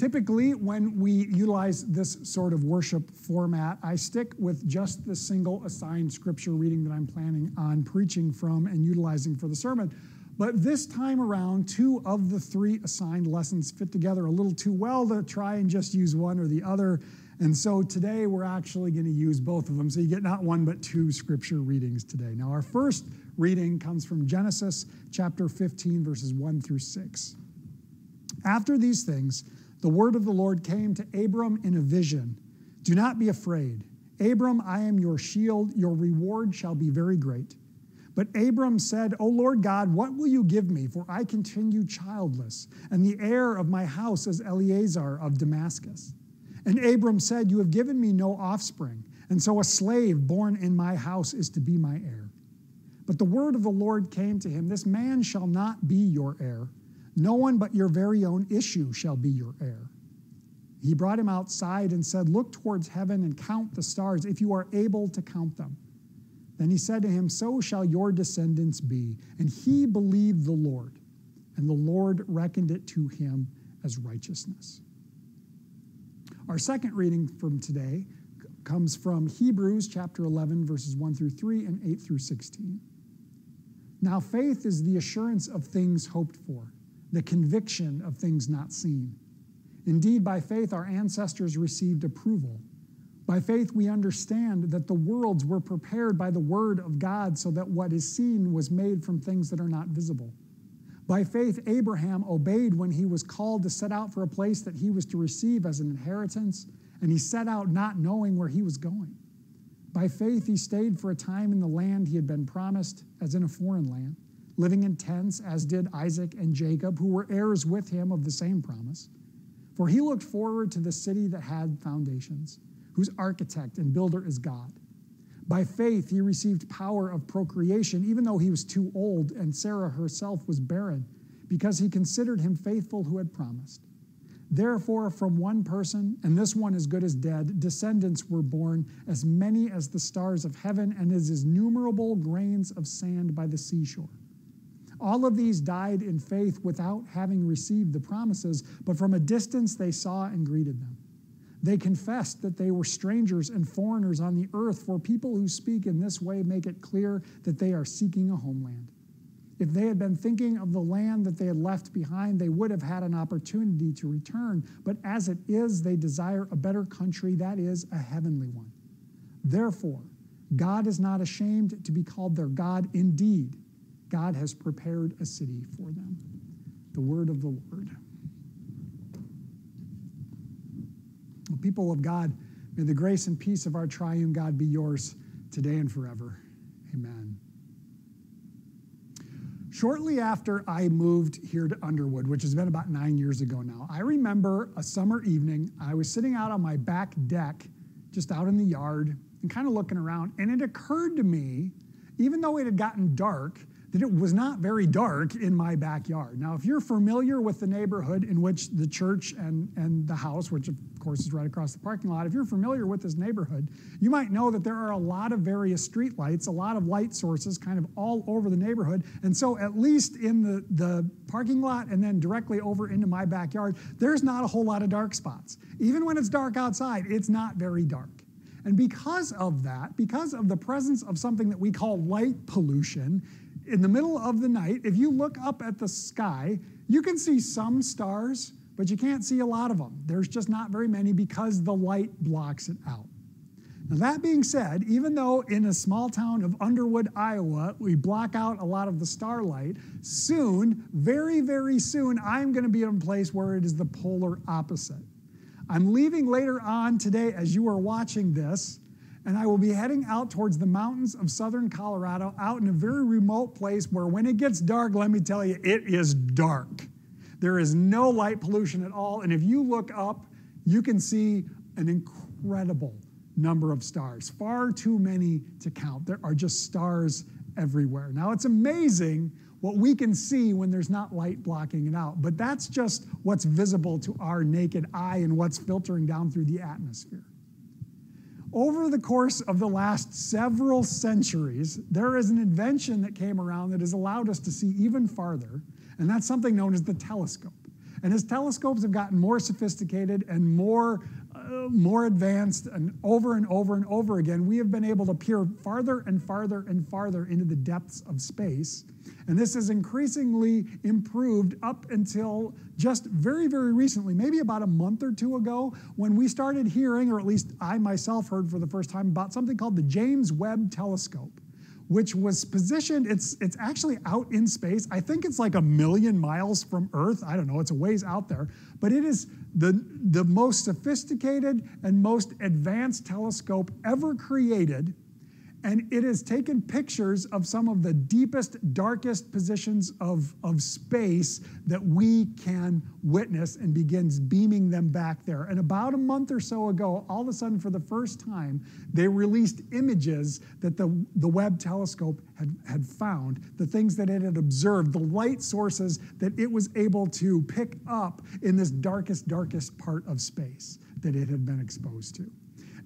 Typically, when we utilize this sort of worship format, I stick with just the single assigned scripture reading that I'm planning on preaching from and utilizing for the sermon. But this time around, two of the three assigned lessons fit together a little too well to try and just use one or the other. And so today we're actually going to use both of them. So you get not one, but two scripture readings today. Now, our first reading comes from Genesis chapter 15, verses 1 through 6. After these things, the word of the Lord came to Abram in a vision Do not be afraid. Abram, I am your shield. Your reward shall be very great. But Abram said, O Lord God, what will you give me? For I continue childless, and the heir of my house is Eliezer of Damascus. And Abram said, You have given me no offspring, and so a slave born in my house is to be my heir. But the word of the Lord came to him This man shall not be your heir no one but your very own issue shall be your heir. He brought him outside and said, Look towards heaven and count the stars, if you are able to count them. Then he said to him, So shall your descendants be. And he believed the Lord, and the Lord reckoned it to him as righteousness. Our second reading from today comes from Hebrews chapter 11, verses 1 through 3 and 8 through 16. Now, faith is the assurance of things hoped for the conviction of things not seen. Indeed, by faith, our ancestors received approval. By faith, we understand that the worlds were prepared by the word of God so that what is seen was made from things that are not visible. By faith, Abraham obeyed when he was called to set out for a place that he was to receive as an inheritance, and he set out not knowing where he was going. By faith, he stayed for a time in the land he had been promised, as in a foreign land living in tents, as did Isaac and Jacob, who were heirs with him of the same promise. For he looked forward to the city that had foundations, whose architect and builder is God. By faith, he received power of procreation, even though he was too old and Sarah herself was barren, because he considered him faithful who had promised. Therefore, from one person, and this one as good as dead, descendants were born, as many as the stars of heaven and as innumerable grains of sand by the seashore. All of these died in faith without having received the promises, but from a distance they saw and greeted them. They confessed that they were strangers and foreigners on the earth, for people who speak in this way make it clear that they are seeking a homeland. If they had been thinking of the land that they had left behind, they would have had an opportunity to return. But as it is, they desire a better country, that is, a heavenly one. Therefore, God is not ashamed to be called their God. Indeed, God has prepared a city for them. The word of the Lord. The people of God, may the grace and peace of our triune God be yours today and forever. Amen. Shortly after I moved here to Underwood, which has been about nine years ago now, I remember a summer evening. I was sitting out on my back deck, just out in the yard, and kind of looking around, and it occurred to me, even though it had gotten dark, that it was not very dark in my backyard. Now, if you're familiar with the neighborhood in which the church and, and the house, which of course is right across the parking lot, if you're familiar with this neighborhood, you might know that there are a lot of various street lights, a lot of light sources kind of all over the neighborhood. And so, at least in the, the parking lot and then directly over into my backyard, there's not a whole lot of dark spots. Even when it's dark outside, it's not very dark. And because of that, because of the presence of something that we call light pollution, in the middle of the night, if you look up at the sky, you can see some stars, but you can't see a lot of them. There's just not very many because the light blocks it out. Now, that being said, even though in a small town of Underwood, Iowa, we block out a lot of the starlight, soon, very, very soon, I'm going to be in a place where it is the polar opposite. I'm leaving later on today as you are watching this and I will be heading out towards the mountains of southern Colorado, out in a very remote place where when it gets dark, let me tell you, it is dark. There is no light pollution at all. And if you look up, you can see an incredible number of stars, far too many to count. There are just stars everywhere. Now, it's amazing what we can see when there's not light blocking it out, but that's just what's visible to our naked eye and what's filtering down through the atmosphere. Over the course of the last several centuries, there is an invention that came around that has allowed us to see even farther, and that's something known as the telescope. And as telescopes have gotten more sophisticated and more, more advanced, and over and over and over again, we have been able to peer farther and farther and farther into the depths of space. And this has increasingly improved up until just very, very recently, maybe about a month or two ago, when we started hearing, or at least I myself heard for the first time, about something called the James Webb Telescope which was positioned, it's, it's actually out in space. I think it's like a million miles from Earth. I don't know, it's a ways out there. But it is the, the most sophisticated and most advanced telescope ever created and it has taken pictures of some of the deepest, darkest positions of, of space that we can witness and begins beaming them back there. And about a month or so ago, all of a sudden, for the first time, they released images that the, the Webb telescope had, had found, the things that it had observed, the light sources that it was able to pick up in this darkest, darkest part of space that it had been exposed to.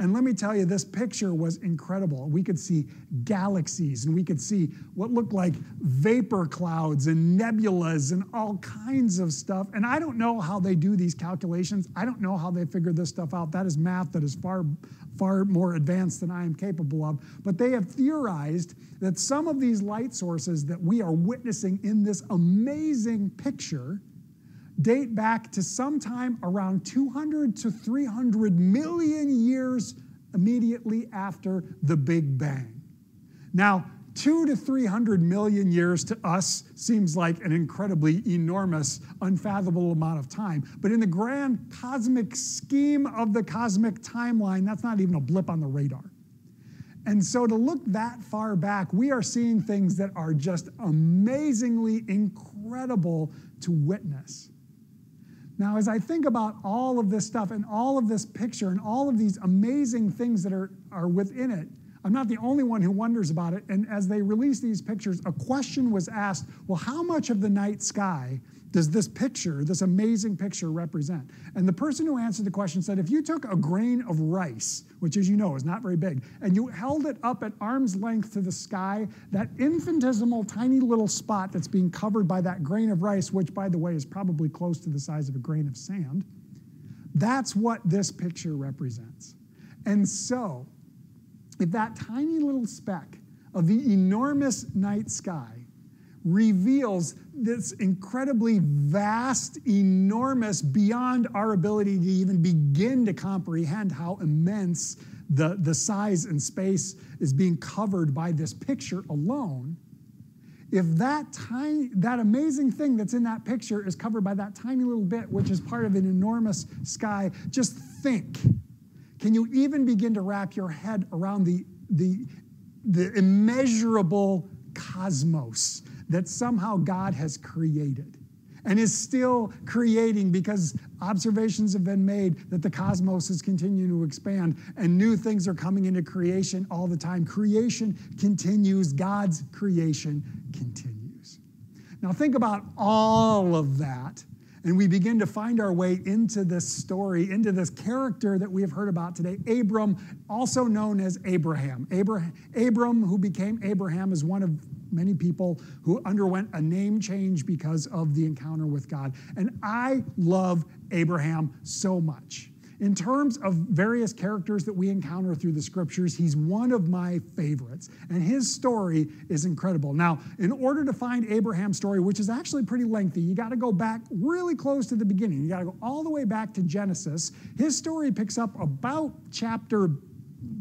And let me tell you, this picture was incredible. We could see galaxies and we could see what looked like vapor clouds and nebulas and all kinds of stuff. And I don't know how they do these calculations. I don't know how they figure this stuff out. That is math that is far, far more advanced than I am capable of. But they have theorized that some of these light sources that we are witnessing in this amazing picture date back to sometime around 200 to 300 million immediately after the Big Bang. Now, two to 300 million years to us seems like an incredibly enormous, unfathomable amount of time. But in the grand cosmic scheme of the cosmic timeline, that's not even a blip on the radar. And so to look that far back, we are seeing things that are just amazingly incredible to witness. Now, as I think about all of this stuff and all of this picture and all of these amazing things that are, are within it, I'm not the only one who wonders about it. And as they released these pictures, a question was asked well, how much of the night sky does this picture, this amazing picture, represent? And the person who answered the question said if you took a grain of rice, which as you know is not very big, and you held it up at arm's length to the sky, that infinitesimal tiny little spot that's being covered by that grain of rice, which by the way is probably close to the size of a grain of sand, that's what this picture represents. And so, if that tiny little speck of the enormous night sky reveals this incredibly vast, enormous, beyond our ability to even begin to comprehend how immense the, the size and space is being covered by this picture alone. If that tiny, that amazing thing that's in that picture is covered by that tiny little bit, which is part of an enormous sky, just think. Can you even begin to wrap your head around the, the, the immeasurable cosmos that somehow God has created and is still creating because observations have been made that the cosmos is continuing to expand and new things are coming into creation all the time. Creation continues, God's creation continues. Now, think about all of that. And we begin to find our way into this story, into this character that we have heard about today, Abram, also known as Abraham. Abram, who became Abraham, is one of many people who underwent a name change because of the encounter with God. And I love Abraham so much. In terms of various characters that we encounter through the scriptures, he's one of my favorites. And his story is incredible. Now, in order to find Abraham's story, which is actually pretty lengthy, you got to go back really close to the beginning. You got to go all the way back to Genesis. His story picks up about chapter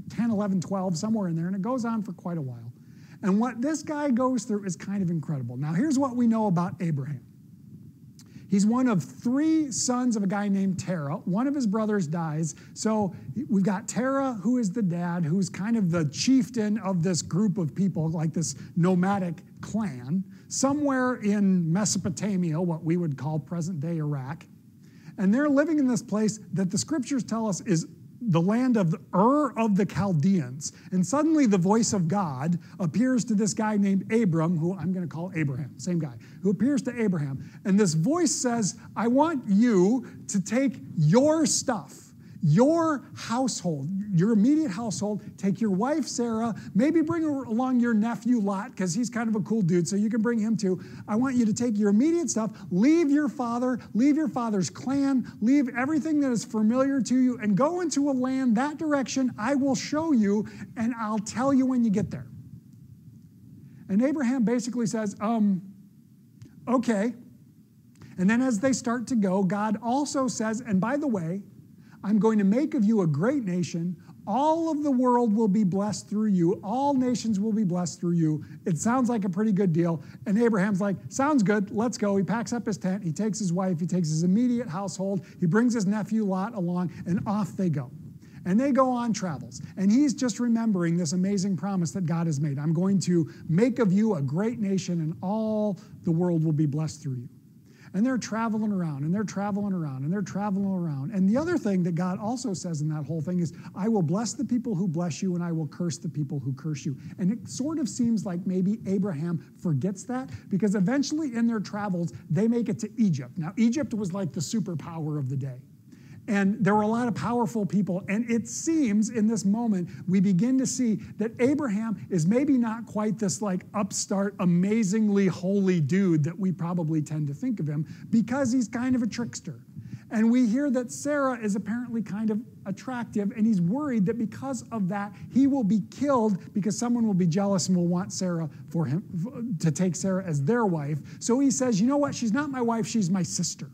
10, 11, 12, somewhere in there, and it goes on for quite a while. And what this guy goes through is kind of incredible. Now, here's what we know about Abraham. He's one of three sons of a guy named Terah. One of his brothers dies. So we've got Terah, who is the dad, who's kind of the chieftain of this group of people, like this nomadic clan, somewhere in Mesopotamia, what we would call present day Iraq. And they're living in this place that the scriptures tell us is the land of Ur of the Chaldeans. And suddenly the voice of God appears to this guy named Abram, who I'm going to call Abraham, same guy, who appears to Abraham. And this voice says, I want you to take your stuff, your household, your immediate household, take your wife Sarah, maybe bring along your nephew Lot, because he's kind of a cool dude, so you can bring him too. I want you to take your immediate stuff, leave your father, leave your father's clan, leave everything that is familiar to you, and go into a land that direction I will show you, and I'll tell you when you get there. And Abraham basically says, um, okay. And then as they start to go, God also says, and by the way, I'm going to make of you a great nation. All of the world will be blessed through you. All nations will be blessed through you. It sounds like a pretty good deal. And Abraham's like, Sounds good. Let's go. He packs up his tent. He takes his wife. He takes his immediate household. He brings his nephew Lot along, and off they go. And they go on travels. And he's just remembering this amazing promise that God has made. I'm going to make of you a great nation, and all the world will be blessed through you. And they're traveling around and they're traveling around and they're traveling around. And the other thing that God also says in that whole thing is, I will bless the people who bless you and I will curse the people who curse you. And it sort of seems like maybe Abraham forgets that because eventually in their travels, they make it to Egypt. Now, Egypt was like the superpower of the day. And there were a lot of powerful people. And it seems in this moment, we begin to see that Abraham is maybe not quite this like upstart, amazingly holy dude that we probably tend to think of him because he's kind of a trickster. And we hear that Sarah is apparently kind of attractive, and he's worried that because of that, he will be killed because someone will be jealous and will want Sarah for him to take Sarah as their wife. So he says, You know what? She's not my wife, she's my sister.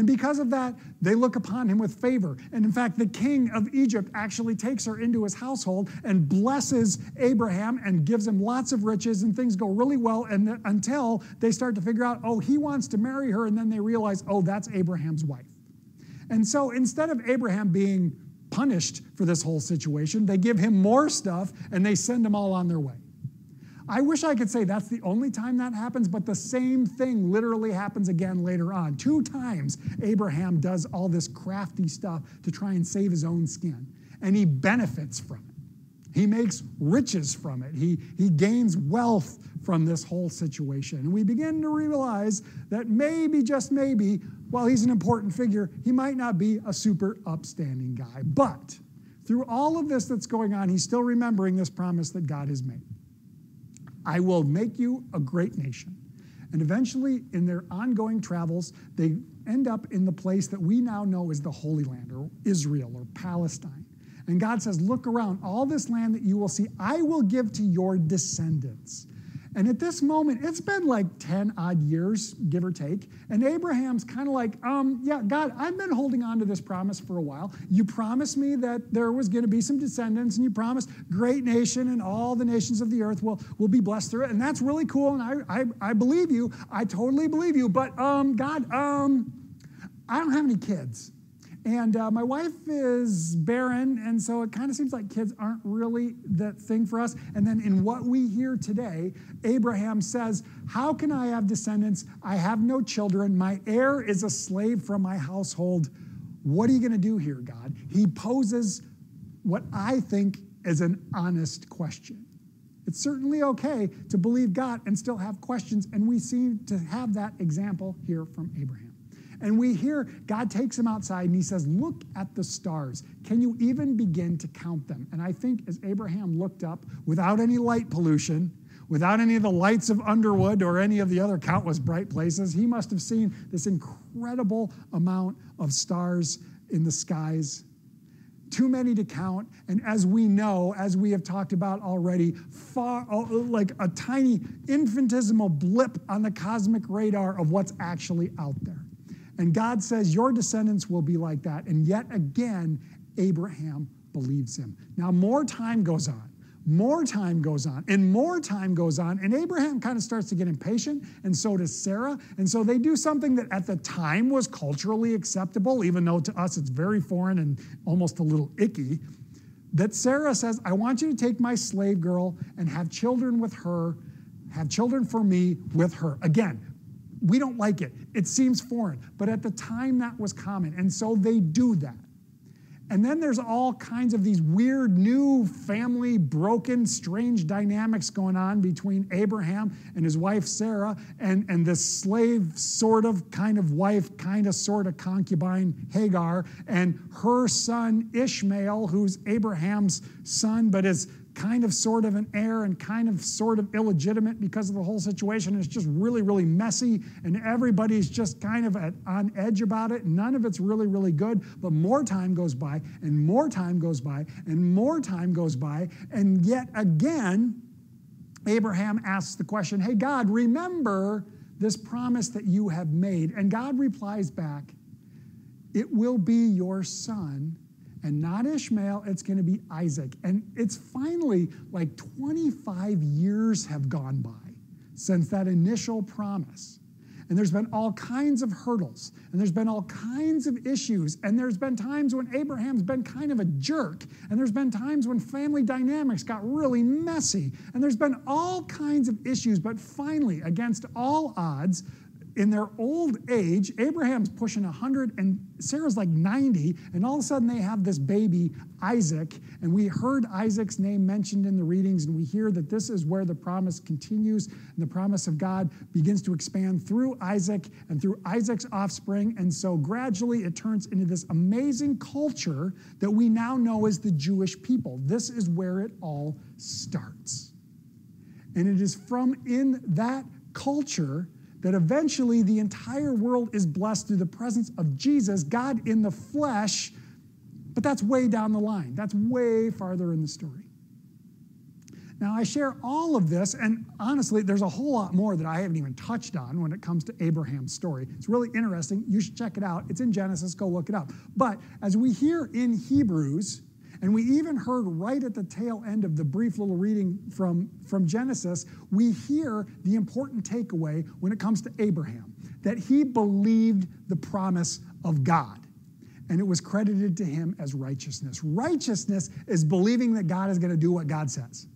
And because of that, they look upon him with favor. And in fact, the king of Egypt actually takes her into his household and blesses Abraham and gives him lots of riches, and things go really well and until they start to figure out, oh, he wants to marry her, and then they realize, oh, that's Abraham's wife. And so instead of Abraham being punished for this whole situation, they give him more stuff and they send him all on their way. I wish I could say that's the only time that happens, but the same thing literally happens again later on. Two times Abraham does all this crafty stuff to try and save his own skin, and he benefits from it. He makes riches from it. He, he gains wealth from this whole situation. And we begin to realize that maybe, just maybe, while he's an important figure, he might not be a super upstanding guy. But through all of this that's going on, he's still remembering this promise that God has made. I will make you a great nation. And eventually, in their ongoing travels, they end up in the place that we now know as the Holy Land, or Israel, or Palestine. And God says, Look around, all this land that you will see, I will give to your descendants. And at this moment, it's been like 10 odd years, give or take. And Abraham's kind of like, um, yeah, God, I've been holding on to this promise for a while. You promised me that there was going to be some descendants, and you promised great nation, and all the nations of the earth will, will be blessed through it. And that's really cool. And I, I, I believe you. I totally believe you. But um, God, um, I don't have any kids. And uh, my wife is barren, and so it kind of seems like kids aren't really the thing for us. And then in what we hear today, Abraham says, How can I have descendants? I have no children. My heir is a slave from my household. What are you going to do here, God? He poses what I think is an honest question. It's certainly okay to believe God and still have questions, and we seem to have that example here from Abraham. And we hear God takes him outside and he says, Look at the stars. Can you even begin to count them? And I think as Abraham looked up without any light pollution, without any of the lights of Underwood or any of the other countless bright places, he must have seen this incredible amount of stars in the skies. Too many to count. And as we know, as we have talked about already, far like a tiny infinitesimal blip on the cosmic radar of what's actually out there. And God says, Your descendants will be like that. And yet again, Abraham believes him. Now, more time goes on. More time goes on, and more time goes on, and Abraham kind of starts to get impatient, and so does Sarah. And so they do something that at the time was culturally acceptable, even though to us it's very foreign and almost a little icky. That Sarah says, I want you to take my slave girl and have children with her, have children for me with her. Again, we don't like it. It seems foreign. But at the time, that was common. And so they do that. And then there's all kinds of these weird new family, broken, strange dynamics going on between Abraham and his wife Sarah and, and this slave, sort of, kind of wife, kind of, sort of concubine Hagar and her son Ishmael, who's Abraham's son, but is kind of sort of an heir and kind of sort of illegitimate because of the whole situation. It's just really, really messy, and everybody's just kind of at, on edge about it. None of it's really, really good. But more time goes by, and more time goes by, and more time goes by, and yet again, Abraham asks the question, Hey, God, remember this promise that you have made. And God replies back, It will be your son and not Ishmael, it's going to be Isaac. And it's finally like 25 years have gone by since that initial promise. And there's been all kinds of hurdles, and there's been all kinds of issues, and there's been times when Abraham's been kind of a jerk, and there's been times when family dynamics got really messy, and there's been all kinds of issues, but finally, against all odds, in their old age, Abraham's pushing 100 and Sarah's like 90, and all of a sudden they have this baby, Isaac. And we heard Isaac's name mentioned in the readings, and we hear that this is where the promise continues, and the promise of God begins to expand through Isaac and through Isaac's offspring. And so gradually it turns into this amazing culture that we now know as the Jewish people. This is where it all starts. And it is from in that culture that eventually the entire world is blessed through the presence of Jesus, God in the flesh, but that's way down the line. That's way farther in the story. Now, I share all of this, and honestly, there's a whole lot more that I haven't even touched on when it comes to Abraham's story. It's really interesting. You should check it out. It's in Genesis, go look it up. But as we hear in Hebrews, and we even heard right at the tail end of the brief little reading from, from Genesis, we hear the important takeaway when it comes to Abraham that he believed the promise of God. And it was credited to him as righteousness. Righteousness is believing that God is going to do what God says,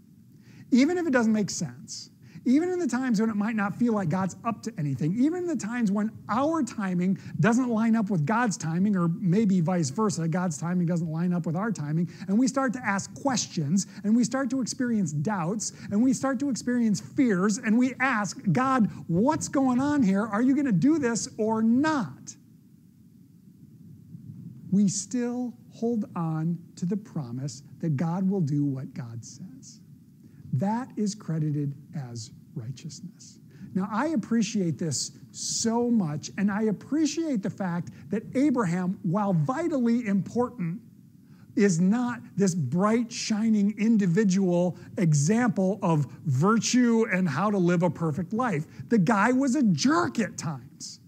even if it doesn't make sense even in the times when it might not feel like God's up to anything, even in the times when our timing doesn't line up with God's timing, or maybe vice versa, God's timing doesn't line up with our timing, and we start to ask questions, and we start to experience doubts, and we start to experience fears, and we ask, God, what's going on here? Are you going to do this or not? We still hold on to the promise that God will do what God says. That is credited as righteousness. Now, I appreciate this so much, and I appreciate the fact that Abraham, while vitally important, is not this bright, shining individual example of virtue and how to live a perfect life. The guy was a jerk at times.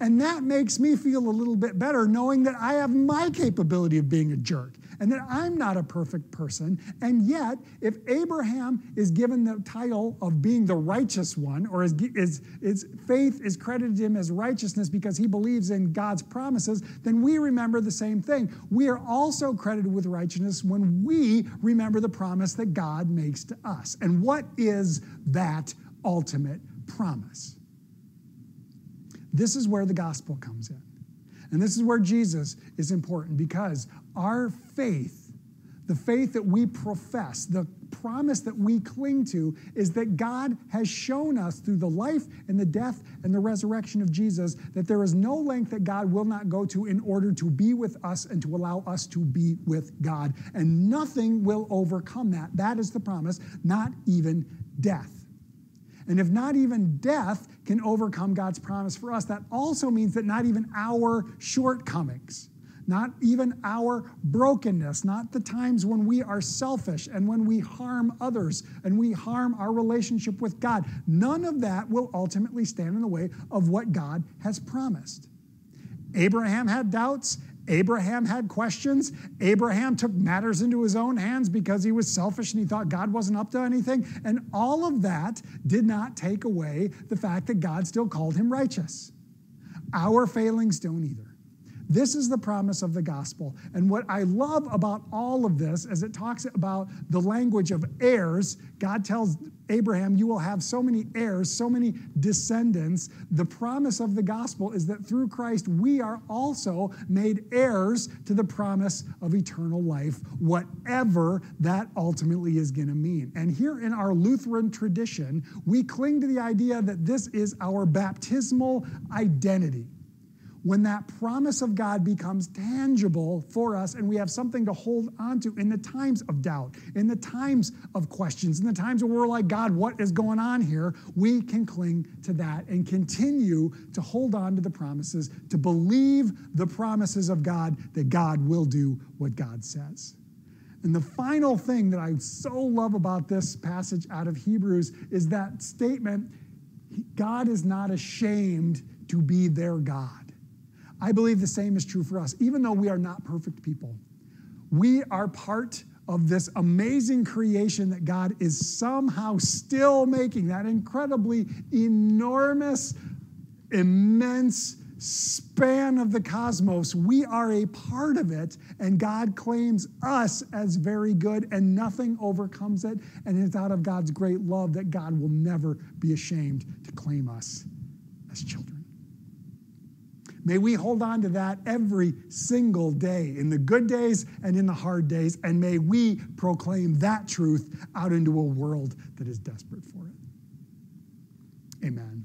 And that makes me feel a little bit better knowing that I have my capability of being a jerk and that I'm not a perfect person. And yet, if Abraham is given the title of being the righteous one, or his, is, is faith is credited to him as righteousness because he believes in God's promises, then we remember the same thing. We are also credited with righteousness when we remember the promise that God makes to us. And what is that ultimate promise? This is where the gospel comes in. And this is where Jesus is important because our faith, the faith that we profess, the promise that we cling to, is that God has shown us through the life and the death and the resurrection of Jesus that there is no length that God will not go to in order to be with us and to allow us to be with God. And nothing will overcome that. That is the promise, not even death. And if not even death can overcome God's promise for us, that also means that not even our shortcomings, not even our brokenness, not the times when we are selfish and when we harm others and we harm our relationship with God, none of that will ultimately stand in the way of what God has promised. Abraham had doubts. Abraham had questions. Abraham took matters into his own hands because he was selfish and he thought God wasn't up to anything. And all of that did not take away the fact that God still called him righteous. Our failings don't either. This is the promise of the gospel. And what I love about all of this, as it talks about the language of heirs, God tells Abraham, you will have so many heirs, so many descendants. The promise of the gospel is that through Christ, we are also made heirs to the promise of eternal life, whatever that ultimately is going to mean. And here in our Lutheran tradition, we cling to the idea that this is our baptismal identity when that promise of God becomes tangible for us and we have something to hold on to in the times of doubt, in the times of questions, in the times where we're like, God, what is going on here? We can cling to that and continue to hold on to the promises, to believe the promises of God that God will do what God says. And the final thing that I so love about this passage out of Hebrews is that statement God is not ashamed to be their God. I believe the same is true for us. Even though we are not perfect people, we are part of this amazing creation that God is somehow still making, that incredibly enormous, immense span of the cosmos. We are a part of it, and God claims us as very good, and nothing overcomes it. And it's out of God's great love that God will never be ashamed to claim us as children. May we hold on to that every single day, in the good days and in the hard days, and may we proclaim that truth out into a world that is desperate for it. Amen.